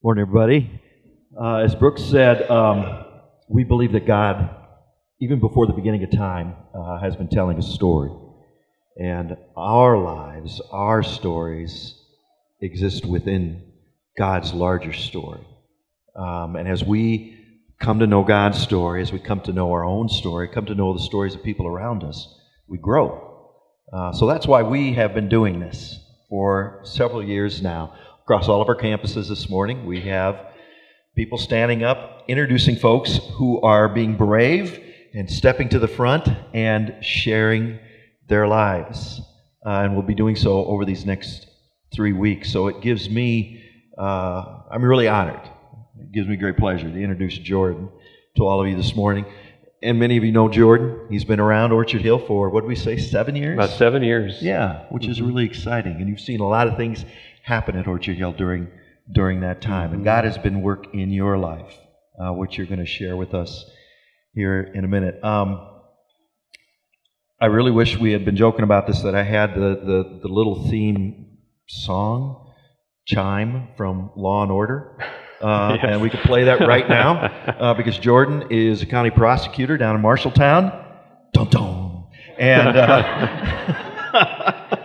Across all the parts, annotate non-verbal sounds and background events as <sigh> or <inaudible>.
Morning, everybody. Uh, as Brooks said, um, we believe that God, even before the beginning of time, uh, has been telling a story. And our lives, our stories, exist within God's larger story. Um, and as we come to know God's story, as we come to know our own story, come to know the stories of people around us, we grow. Uh, so that's why we have been doing this for several years now. Across all of our campuses this morning, we have people standing up, introducing folks who are being brave and stepping to the front and sharing their lives. Uh, and we'll be doing so over these next three weeks. So it gives me, uh, I'm really honored. It gives me great pleasure to introduce Jordan to all of you this morning. And many of you know Jordan. He's been around Orchard Hill for, what do we say, seven years? About seven years. Yeah, which mm-hmm. is really exciting. And you've seen a lot of things happen at Orchard Hill during, during that time. And God has been work in your life, uh, which you're going to share with us here in a minute. Um, I really wish we had been joking about this, that I had the, the, the little theme song, Chime from Law and Order. <laughs> Uh, yes. And we could play that right now <laughs> uh, because Jordan is a county prosecutor down in Marshalltown. Dum dum. And uh, <laughs>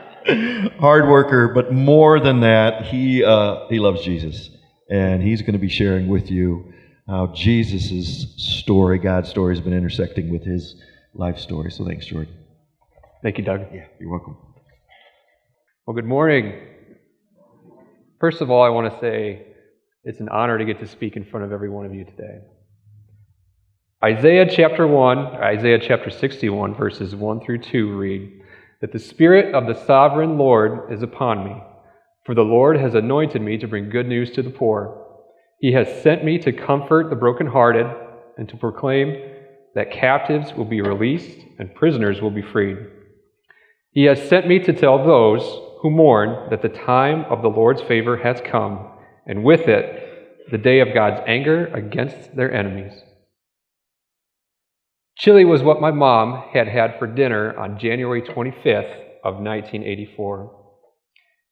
hard worker, but more than that, he, uh, he loves Jesus. And he's going to be sharing with you how Jesus' story, God's story, has been intersecting with his life story. So thanks, Jordan. Thank you, Doug. Yeah, you're welcome. Well, good morning. First of all, I want to say it's an honor to get to speak in front of every one of you today. Isaiah chapter 1, Isaiah chapter 61, verses 1 through 2 read that the Spirit of the sovereign Lord is upon me, for the Lord has anointed me to bring good news to the poor. He has sent me to comfort the brokenhearted and to proclaim that captives will be released and prisoners will be freed. He has sent me to tell those who mourn that the time of the Lord's favor has come and with it, the day of God's anger against their enemies. Chili was what my mom had had for dinner on January 25th of 1984.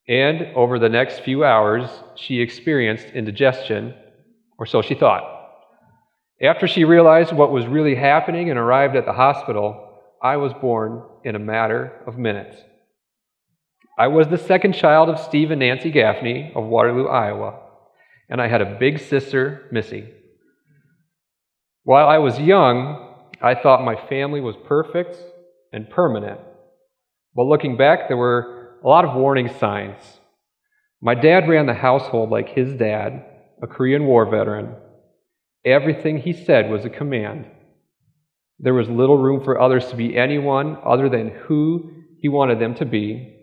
And over the next few hours, she experienced indigestion, or so she thought. After she realized what was really happening and arrived at the hospital, I was born in a matter of minutes. I was the second child of Steve and Nancy Gaffney of Waterloo, Iowa, and I had a big sister, Missy. While I was young, I thought my family was perfect and permanent. But looking back, there were a lot of warning signs. My dad ran the household like his dad, a Korean War veteran. Everything he said was a command. There was little room for others to be anyone other than who he wanted them to be.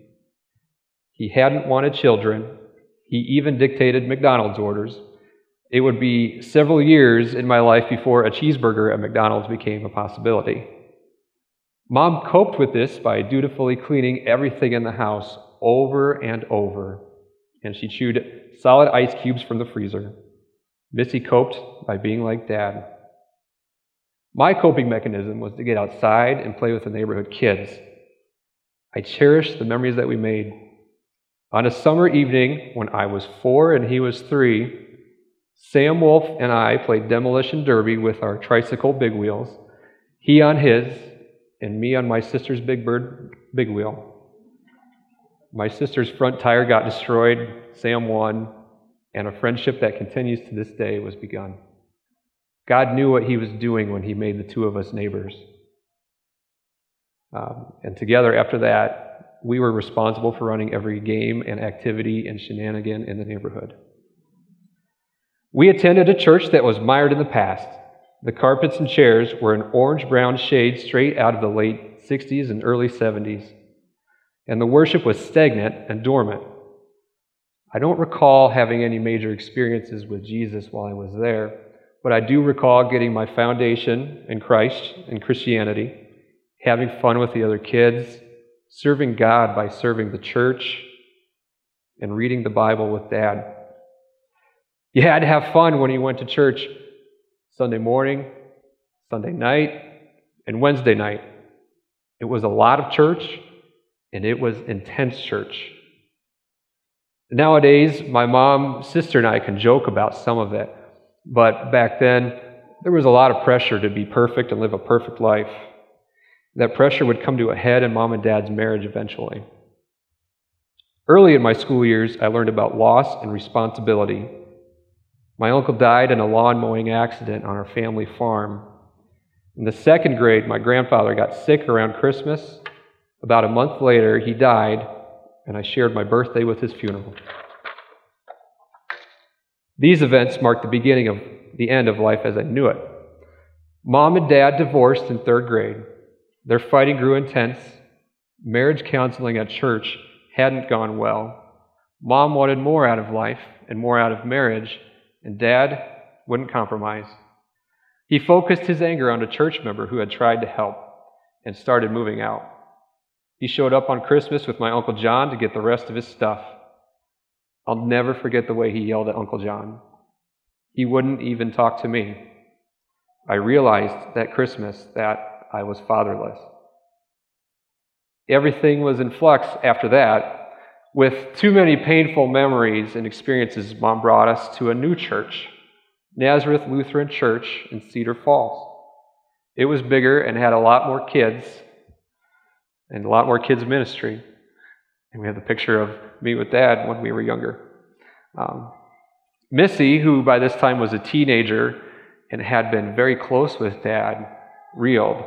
He hadn't wanted children. He even dictated McDonald's orders. It would be several years in my life before a cheeseburger at McDonald's became a possibility. Mom coped with this by dutifully cleaning everything in the house over and over, and she chewed solid ice cubes from the freezer. Missy coped by being like dad. My coping mechanism was to get outside and play with the neighborhood kids. I cherish the memories that we made. On a summer evening when I was four and he was three, Sam Wolf and I played demolition derby with our tricycle big wheels, he on his, and me on my sister's Big Bird big wheel. My sister's front tire got destroyed, Sam won, and a friendship that continues to this day was begun. God knew what he was doing when he made the two of us neighbors. Um, and together, after that, we were responsible for running every game and activity and shenanigan in the neighborhood. We attended a church that was mired in the past. The carpets and chairs were an orange brown shade straight out of the late 60s and early 70s. And the worship was stagnant and dormant. I don't recall having any major experiences with Jesus while I was there, but I do recall getting my foundation in Christ and Christianity, having fun with the other kids, serving God by serving the church and reading the Bible with dad. You had to have fun when you went to church Sunday morning, Sunday night, and Wednesday night. It was a lot of church, and it was intense church. Nowadays, my mom, sister, and I can joke about some of it, but back then, there was a lot of pressure to be perfect and live a perfect life. That pressure would come to a head in mom and dad's marriage eventually. Early in my school years, I learned about loss and responsibility. My uncle died in a lawn mowing accident on our family farm. In the second grade, my grandfather got sick around Christmas. About a month later, he died, and I shared my birthday with his funeral. These events marked the beginning of the end of life as I knew it. Mom and dad divorced in third grade. Their fighting grew intense. Marriage counseling at church hadn't gone well. Mom wanted more out of life and more out of marriage, and dad wouldn't compromise. He focused his anger on a church member who had tried to help and started moving out. He showed up on Christmas with my Uncle John to get the rest of his stuff. I'll never forget the way he yelled at Uncle John. He wouldn't even talk to me. I realized that Christmas that I was fatherless. Everything was in flux after that. With too many painful memories and experiences, mom brought us to a new church, Nazareth Lutheran Church in Cedar Falls. It was bigger and had a lot more kids and a lot more kids' ministry. And we have the picture of me with dad when we were younger. Um, Missy, who by this time was a teenager and had been very close with dad, reeled.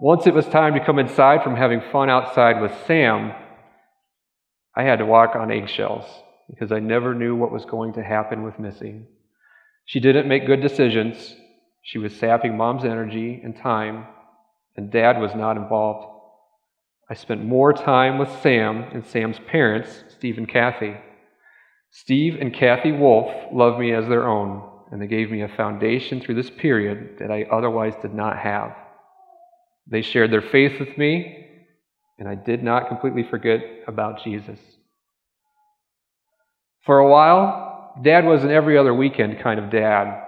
Once it was time to come inside from having fun outside with Sam, I had to walk on eggshells because I never knew what was going to happen with Missy. She didn't make good decisions. She was sapping mom's energy and time, and dad was not involved. I spent more time with Sam and Sam's parents, Steve and Kathy. Steve and Kathy Wolf loved me as their own, and they gave me a foundation through this period that I otherwise did not have. They shared their faith with me, and I did not completely forget about Jesus. For a while, Dad was an every other weekend kind of dad.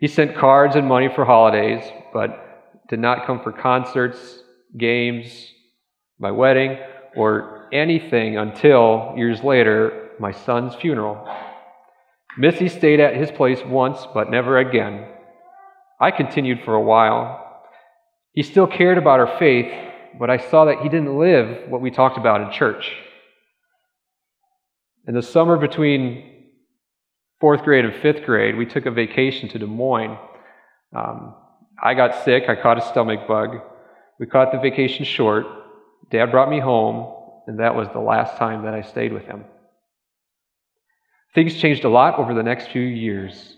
He sent cards and money for holidays, but did not come for concerts, games, my wedding, or anything until years later, my son's funeral. Missy stayed at his place once, but never again. I continued for a while. He still cared about her faith, but I saw that he didn't live what we talked about in church. In the summer between fourth grade and fifth grade, we took a vacation to Des Moines. Um, I got sick, I caught a stomach bug. We caught the vacation short. Dad brought me home, and that was the last time that I stayed with him. Things changed a lot over the next few years.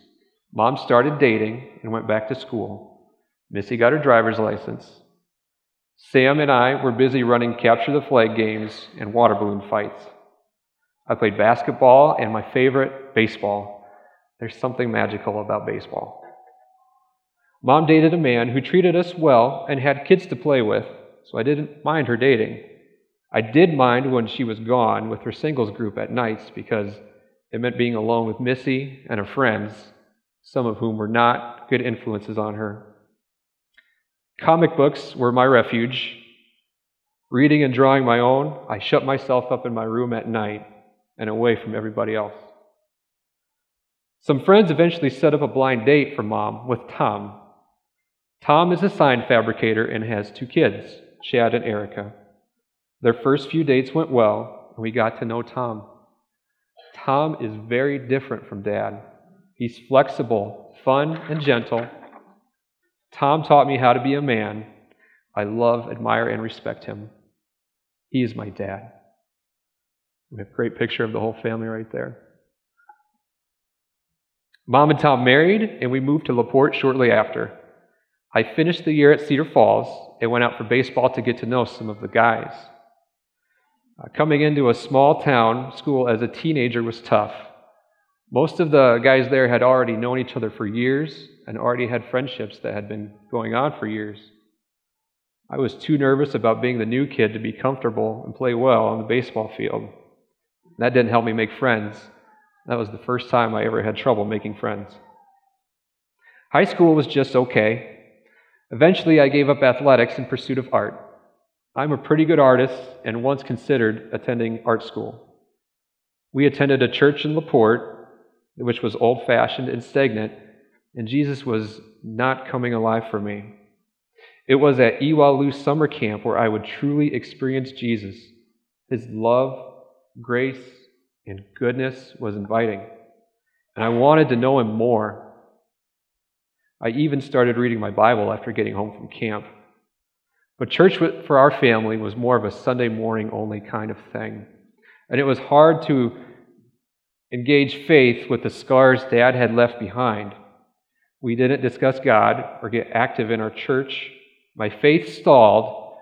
Mom started dating and went back to school. Missy got her driver's license. Sam and I were busy running capture the flag games and water balloon fights. I played basketball and my favorite, baseball. There's something magical about baseball. Mom dated a man who treated us well and had kids to play with, so I didn't mind her dating. I did mind when she was gone with her singles group at nights because it meant being alone with Missy and her friends, some of whom were not good influences on her. Comic books were my refuge. Reading and drawing my own, I shut myself up in my room at night and away from everybody else. Some friends eventually set up a blind date for mom with Tom. Tom is a sign fabricator and has two kids. Chad and Erica. Their first few dates went well, and we got to know Tom. Tom is very different from Dad. He's flexible, fun, and gentle. Tom taught me how to be a man. I love, admire, and respect him. He is my dad. We have a great picture of the whole family right there. Mom and Tom married, and we moved to LaPorte shortly after. I finished the year at Cedar Falls and went out for baseball to get to know some of the guys. Uh, coming into a small town school as a teenager was tough. Most of the guys there had already known each other for years and already had friendships that had been going on for years. I was too nervous about being the new kid to be comfortable and play well on the baseball field. That didn't help me make friends. That was the first time I ever had trouble making friends. High school was just okay. Eventually, I gave up athletics in pursuit of art. I'm a pretty good artist and once considered attending art school. We attended a church in LaPorte, which was old fashioned and stagnant, and Jesus was not coming alive for me. It was at Ewalu summer camp where I would truly experience Jesus. His love, grace, and goodness was inviting, and I wanted to know him more. I even started reading my Bible after getting home from camp. But church for our family was more of a Sunday morning only kind of thing. And it was hard to engage faith with the scars dad had left behind. We didn't discuss God or get active in our church. My faith stalled,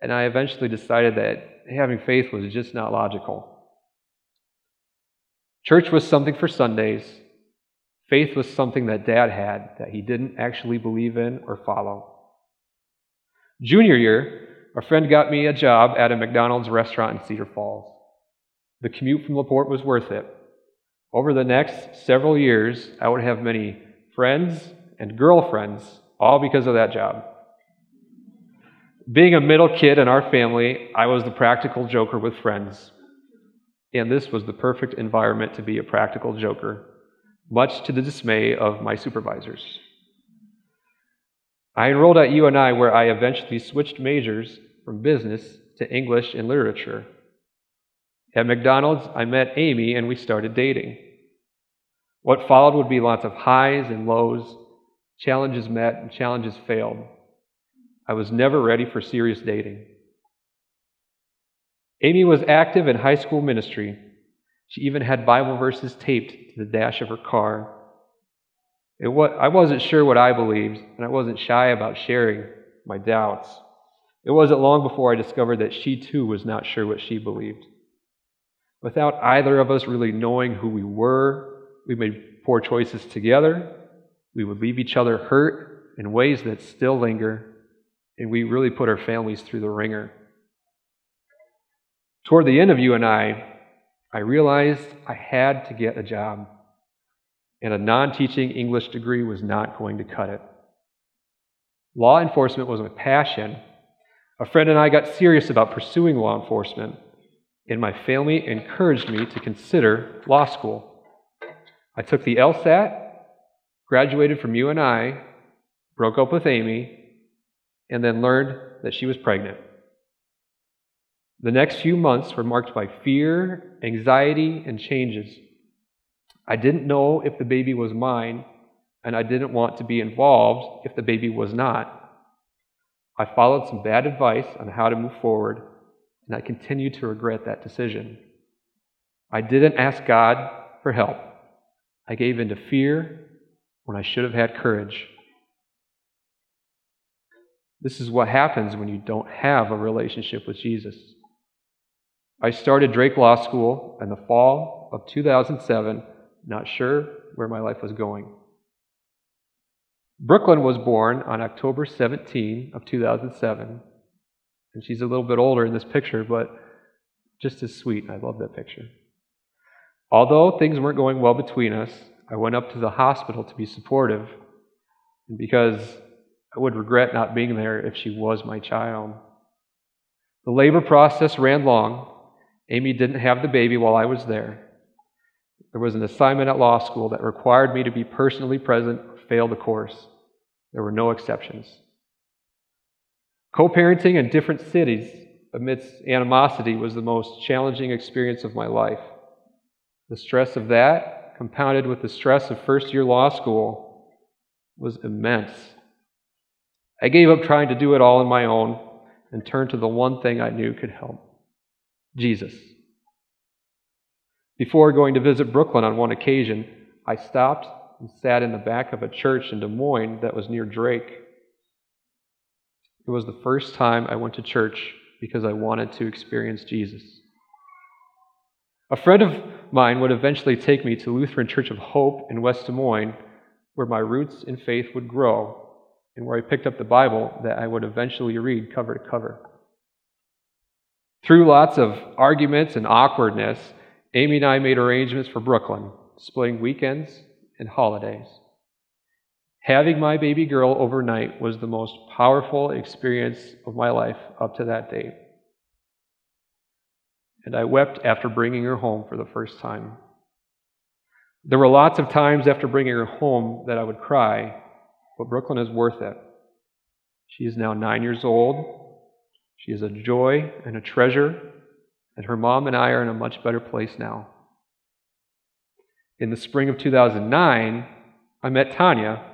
and I eventually decided that having faith was just not logical. Church was something for Sundays, Faith was something that dad had that he didn't actually believe in or follow. Junior year, a friend got me a job at a McDonald's restaurant in Cedar Falls. The commute from LaPorte was worth it. Over the next several years, I would have many friends and girlfriends, all because of that job. Being a middle kid in our family, I was the practical joker with friends. And this was the perfect environment to be a practical joker much to the dismay of my supervisors. I enrolled at UNI, where I eventually switched majors from business to English and literature. At McDonald's, I met Amy and we started dating. What followed would be lots of highs and lows, challenges met and challenges failed. I was never ready for serious dating. Amy was active in high school ministry she even had Bible verses taped to the dash of her car. Was, I wasn't sure what I believed, and I wasn't shy about sharing my doubts. It wasn't long before I discovered that she too was not sure what she believed. Without either of us really knowing who we were, we made poor choices together. We would leave each other hurt in ways that still linger, and we really put our families through the ringer. Toward the end of UNI I realized I had to get a job, and a non teaching English degree was not going to cut it. Law enforcement was my passion. A friend and I got serious about pursuing law enforcement, and my family encouraged me to consider law school. I took the LSAT, graduated from UNI, broke up with Amy, and then learned that she was pregnant. The next few months were marked by fear, anxiety, and changes. I didn't know if the baby was mine, and I didn't want to be involved if the baby was not. I followed some bad advice on how to move forward, and I continue to regret that decision. I didn't ask God for help. I gave in to fear when I should have had courage. This is what happens when you don't have a relationship with Jesus. I started Drake Law School in the fall of 2007, not sure where my life was going. Brooklyn was born on October 17 of 2007, and she's a little bit older in this picture, but just as sweet. I love that picture. Although things weren't going well between us, I went up to the hospital to be supportive, because I would regret not being there if she was my child. The labor process ran long, Amy didn't have the baby while I was there. There was an assignment at law school that required me to be personally present or fail the course. There were no exceptions. Co parenting in different cities amidst animosity was the most challenging experience of my life. The stress of that, compounded with the stress of first year law school, was immense. I gave up trying to do it all on my own and turned to the one thing I knew could help Jesus. Before going to visit Brooklyn on one occasion, I stopped and sat in the back of a church in Des Moines that was near Drake. It was the first time I went to church because I wanted to experience Jesus. A friend of mine would eventually take me to Lutheran Church of Hope in West Des Moines, where my roots in faith would grow and where I picked up the Bible that I would eventually read cover to cover. Through lots of arguments and awkwardness, Amy and I made arrangements for Brooklyn, splitting weekends and holidays. Having my baby girl overnight was the most powerful experience of my life up to that date. And I wept after bringing her home for the first time. There were lots of times after bringing her home that I would cry, but Brooklyn is worth it. She is now nine years old. She is a joy and a treasure, and her mom and I are in a much better place now. In the spring of 2009, I met Tanya.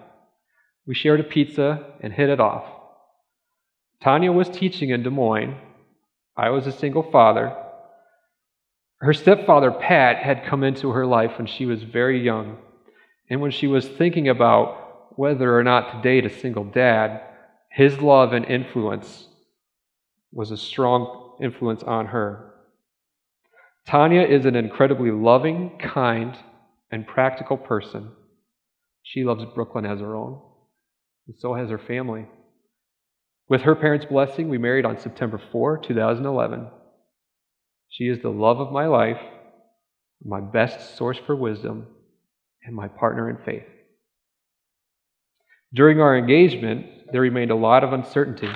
We shared a pizza and hit it off. Tanya was teaching in Des Moines. I was a single father. Her stepfather, Pat, had come into her life when she was very young. And when she was thinking about whether or not to date a single dad, his love and influence was a strong influence on her. Tanya is an incredibly loving, kind, and practical person. She loves Brooklyn as her own, and so has her family. With her parents' blessing, we married on September 4, 2011. She is the love of my life, my best source for wisdom, and my partner in faith. During our engagement, there remained a lot of uncertainty.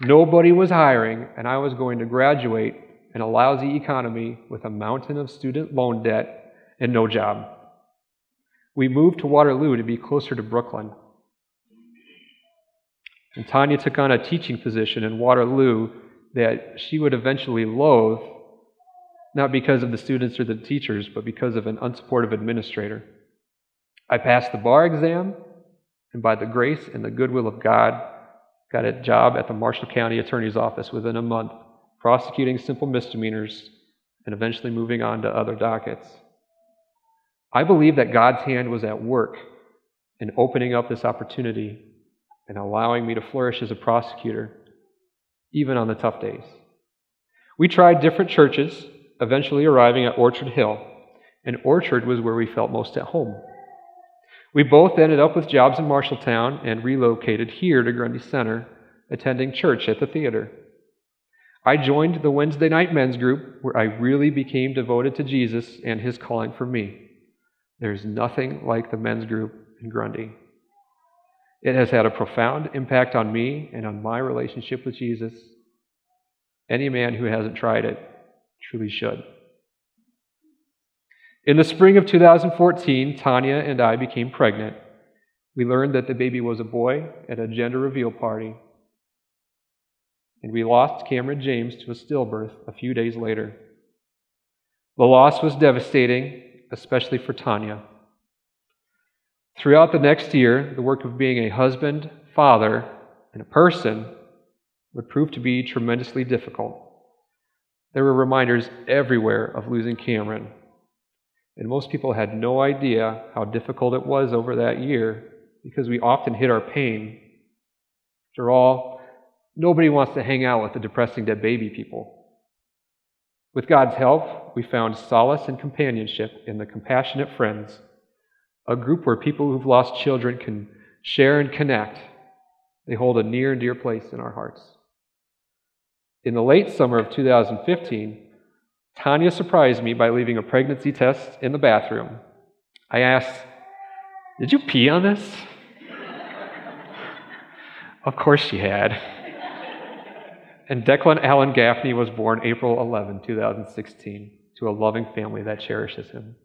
Nobody was hiring, and I was going to graduate in a lousy economy with a mountain of student loan debt and no job. We moved to Waterloo to be closer to Brooklyn. And Tanya took on a teaching position in Waterloo that she would eventually loathe, not because of the students or the teachers, but because of an unsupportive administrator. I passed the bar exam, and by the grace and the goodwill of God, got a job at the Marshall County Attorney's Office within a month, prosecuting simple misdemeanors and eventually moving on to other dockets. I believe that God's hand was at work in opening up this opportunity and allowing me to flourish as a prosecutor even on the tough days. We tried different churches, eventually arriving at Orchard Hill, and Orchard was where we felt most at home. We both ended up with jobs in Marshalltown and relocated here to Grundy Center, attending church at the theater. I joined the Wednesday night men's group where I really became devoted to Jesus and his calling for me. There's nothing like the men's group in Grundy. It has had a profound impact on me and on my relationship with Jesus. Any man who hasn't tried it truly should. In the spring of 2014, Tanya and I became pregnant. We learned that the baby was a boy at a gender reveal party. And we lost Cameron James to a stillbirth a few days later. The loss was devastating, especially for Tanya. Throughout the next year, the work of being a husband, father, and a person would prove to be tremendously difficult. There were reminders everywhere of losing Cameron, and most people had no idea how difficult it was over that year because we often hid our pain. After all, nobody wants to hang out with the depressing dead baby people. With God's help, we found solace and companionship in the compassionate friends a group where people who've lost children can share and connect. They hold a near and dear place in our hearts. In the late summer of 2015, Tanya surprised me by leaving a pregnancy test in the bathroom. I asked, Did you pee on this? <laughs> of course she had. And Declan Allen Gaffney was born April 11, 2016, to a loving family that cherishes him.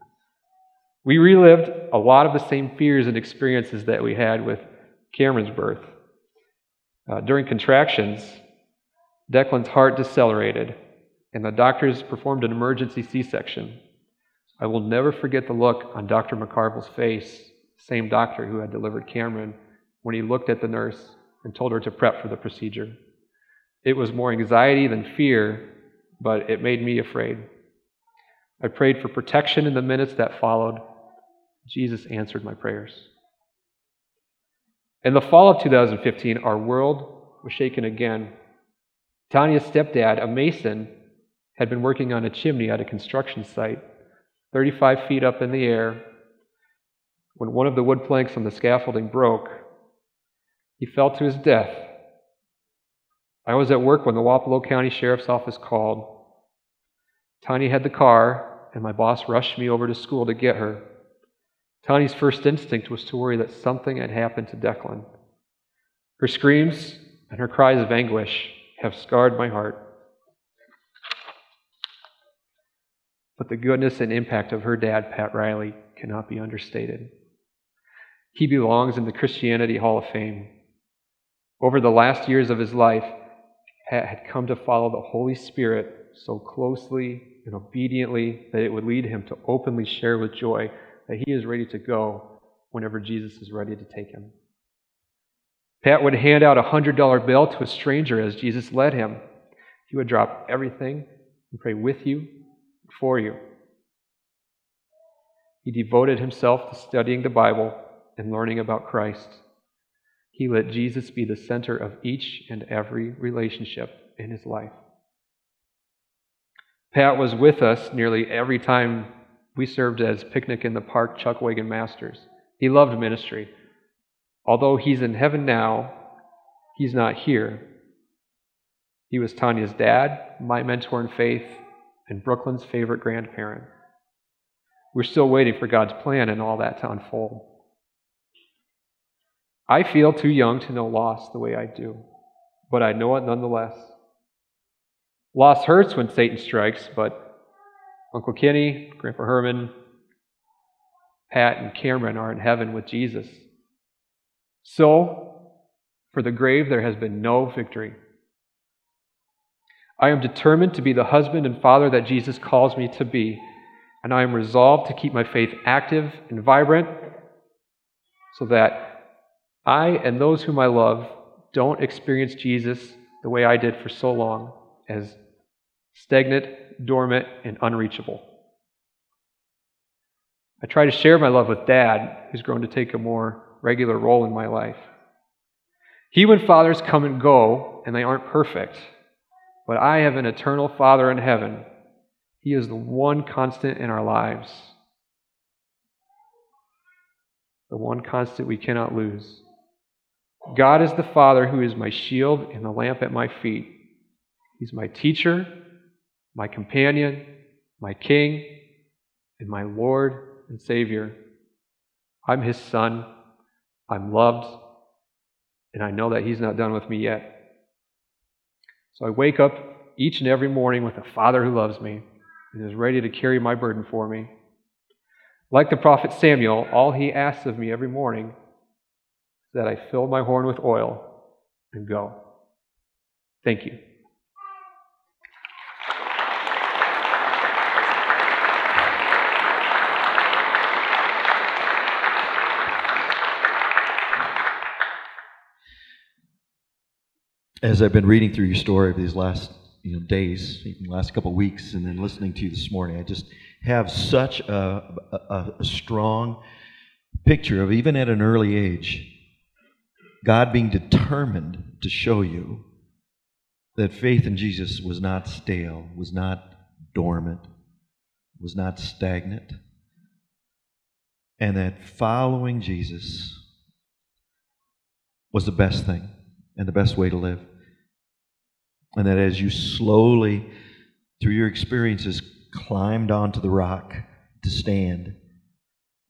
We relived a lot of the same fears and experiences that we had with Cameron's birth. Uh, during contractions, Declan's heart decelerated, and the doctors performed an emergency C section. I will never forget the look on Dr. McCarville's face, same doctor who had delivered Cameron, when he looked at the nurse and told her to prep for the procedure. It was more anxiety than fear, but it made me afraid. I prayed for protection in the minutes that followed Jesus answered my prayers. In the fall of 2015, our world was shaken again. Tanya's stepdad, a mason, had been working on a chimney at a construction site, 35 feet up in the air, when one of the wood planks on the scaffolding broke. He fell to his death. I was at work when the Wapello County Sheriff's Office called. Tanya had the car, and my boss rushed me over to school to get her. Tanya's first instinct was to worry that something had happened to Declan. Her screams and her cries of anguish have scarred my heart. but the goodness and impact of her dad, Pat Riley, cannot be understated. He belongs in the Christianity Hall of Fame. Over the last years of his life, had come to follow the Holy Spirit so closely and obediently that it would lead him to openly share with joy that he is ready to go whenever Jesus is ready to take him. Pat would hand out a $100 bill to a stranger as Jesus led him. He would drop everything and pray with you, for you. He devoted himself to studying the Bible and learning about Christ. He let Jesus be the center of each and every relationship in his life. Pat was with us nearly every time we served as Picnic in the Park Chuck Wagon Masters. He loved ministry. Although he's in heaven now, he's not here. He was Tanya's dad, my mentor in faith, and Brooklyn's favorite grandparent. We're still waiting for God's plan and all that to unfold. I feel too young to know loss the way I do, but I know it nonetheless. Loss hurts when Satan strikes, but Uncle Kenny, Grandpa Herman, Pat, and Cameron are in heaven with Jesus. So, for the grave, there has been no victory. I am determined to be the husband and father that Jesus calls me to be, and I am resolved to keep my faith active and vibrant so that I and those whom I love don't experience Jesus the way I did for so long as stagnant, dormant, and unreachable. I try to share my love with Dad, who's grown to take a more regular role in my life. He, when fathers come and go, and they aren't perfect, but I have an eternal Father in heaven. He is the one constant in our lives, the one constant we cannot lose. God is the Father who is my shield and the lamp at my feet. He's my teacher, my companion, my king, and my Lord and Savior. I'm his son. I'm loved. And I know that he's not done with me yet. So I wake up each and every morning with a Father who loves me and is ready to carry my burden for me. Like the prophet Samuel, all he asks of me every morning is that I fill my horn with oil and go. Thank you. As I've been reading through your story of these last you know, days, even last couple of weeks, and then listening to you this morning, I just have such a, a, a strong picture of even at an early age, God being determined to show you that faith in Jesus was not stale, was not dormant, was not stagnant, and that following Jesus was the best thing and the best way to live. And that as you slowly, through your experiences, climbed onto the rock to stand,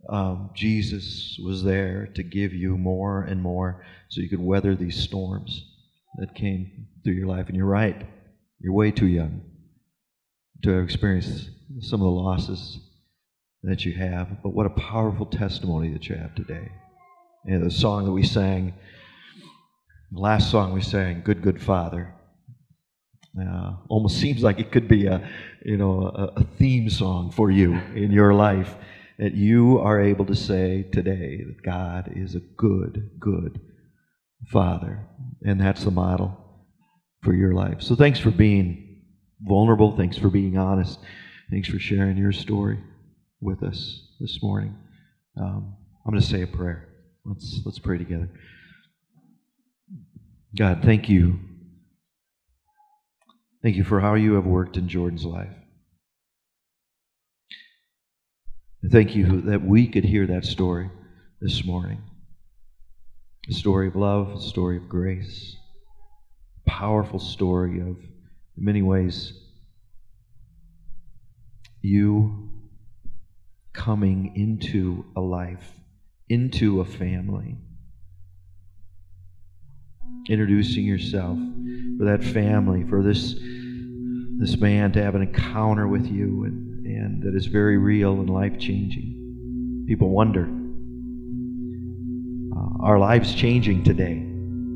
um, Jesus was there to give you more and more so you could weather these storms that came through your life. And you're right, you're way too young to have experienced some of the losses that you have. But what a powerful testimony that you have today. And the song that we sang, the last song we sang, Good, Good Father. Uh, almost seems like it could be a, you know, a, a theme song for you in your life that you are able to say today that God is a good, good Father. And that's the model for your life. So thanks for being vulnerable. Thanks for being honest. Thanks for sharing your story with us this morning. Um, I'm going to say a prayer. Let's, let's pray together. God, thank you Thank you for how you have worked in Jordan's life. thank you that we could hear that story this morning. A story of love, a story of grace, a powerful story of, in many ways, you coming into a life, into a family, introducing yourself for that family, for this this man to have an encounter with you and, and that is very real and life changing. People wonder uh, are lives changing today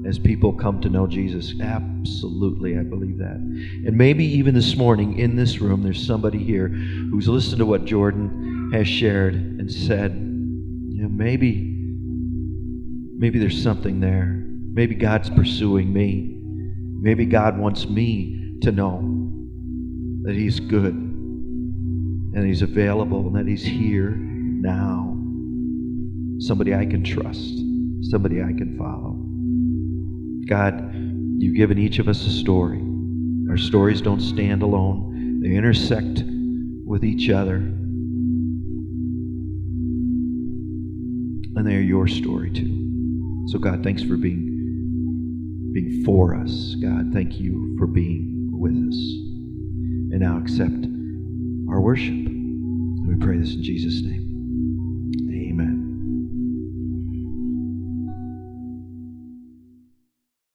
as people come to know Jesus? Absolutely, I believe that. And maybe even this morning in this room, there's somebody here who's listened to what Jordan has shared and said, you know, maybe, maybe there's something there. Maybe God's pursuing me. Maybe God wants me to know that He's good and He's available and that He's here now. Somebody I can trust, somebody I can follow. God, you've given each of us a story. Our stories don't stand alone, they intersect with each other. And they are your story too. So, God, thanks for being being for us. God, thank you for being with us. And now accept our worship. We pray this in Jesus' name.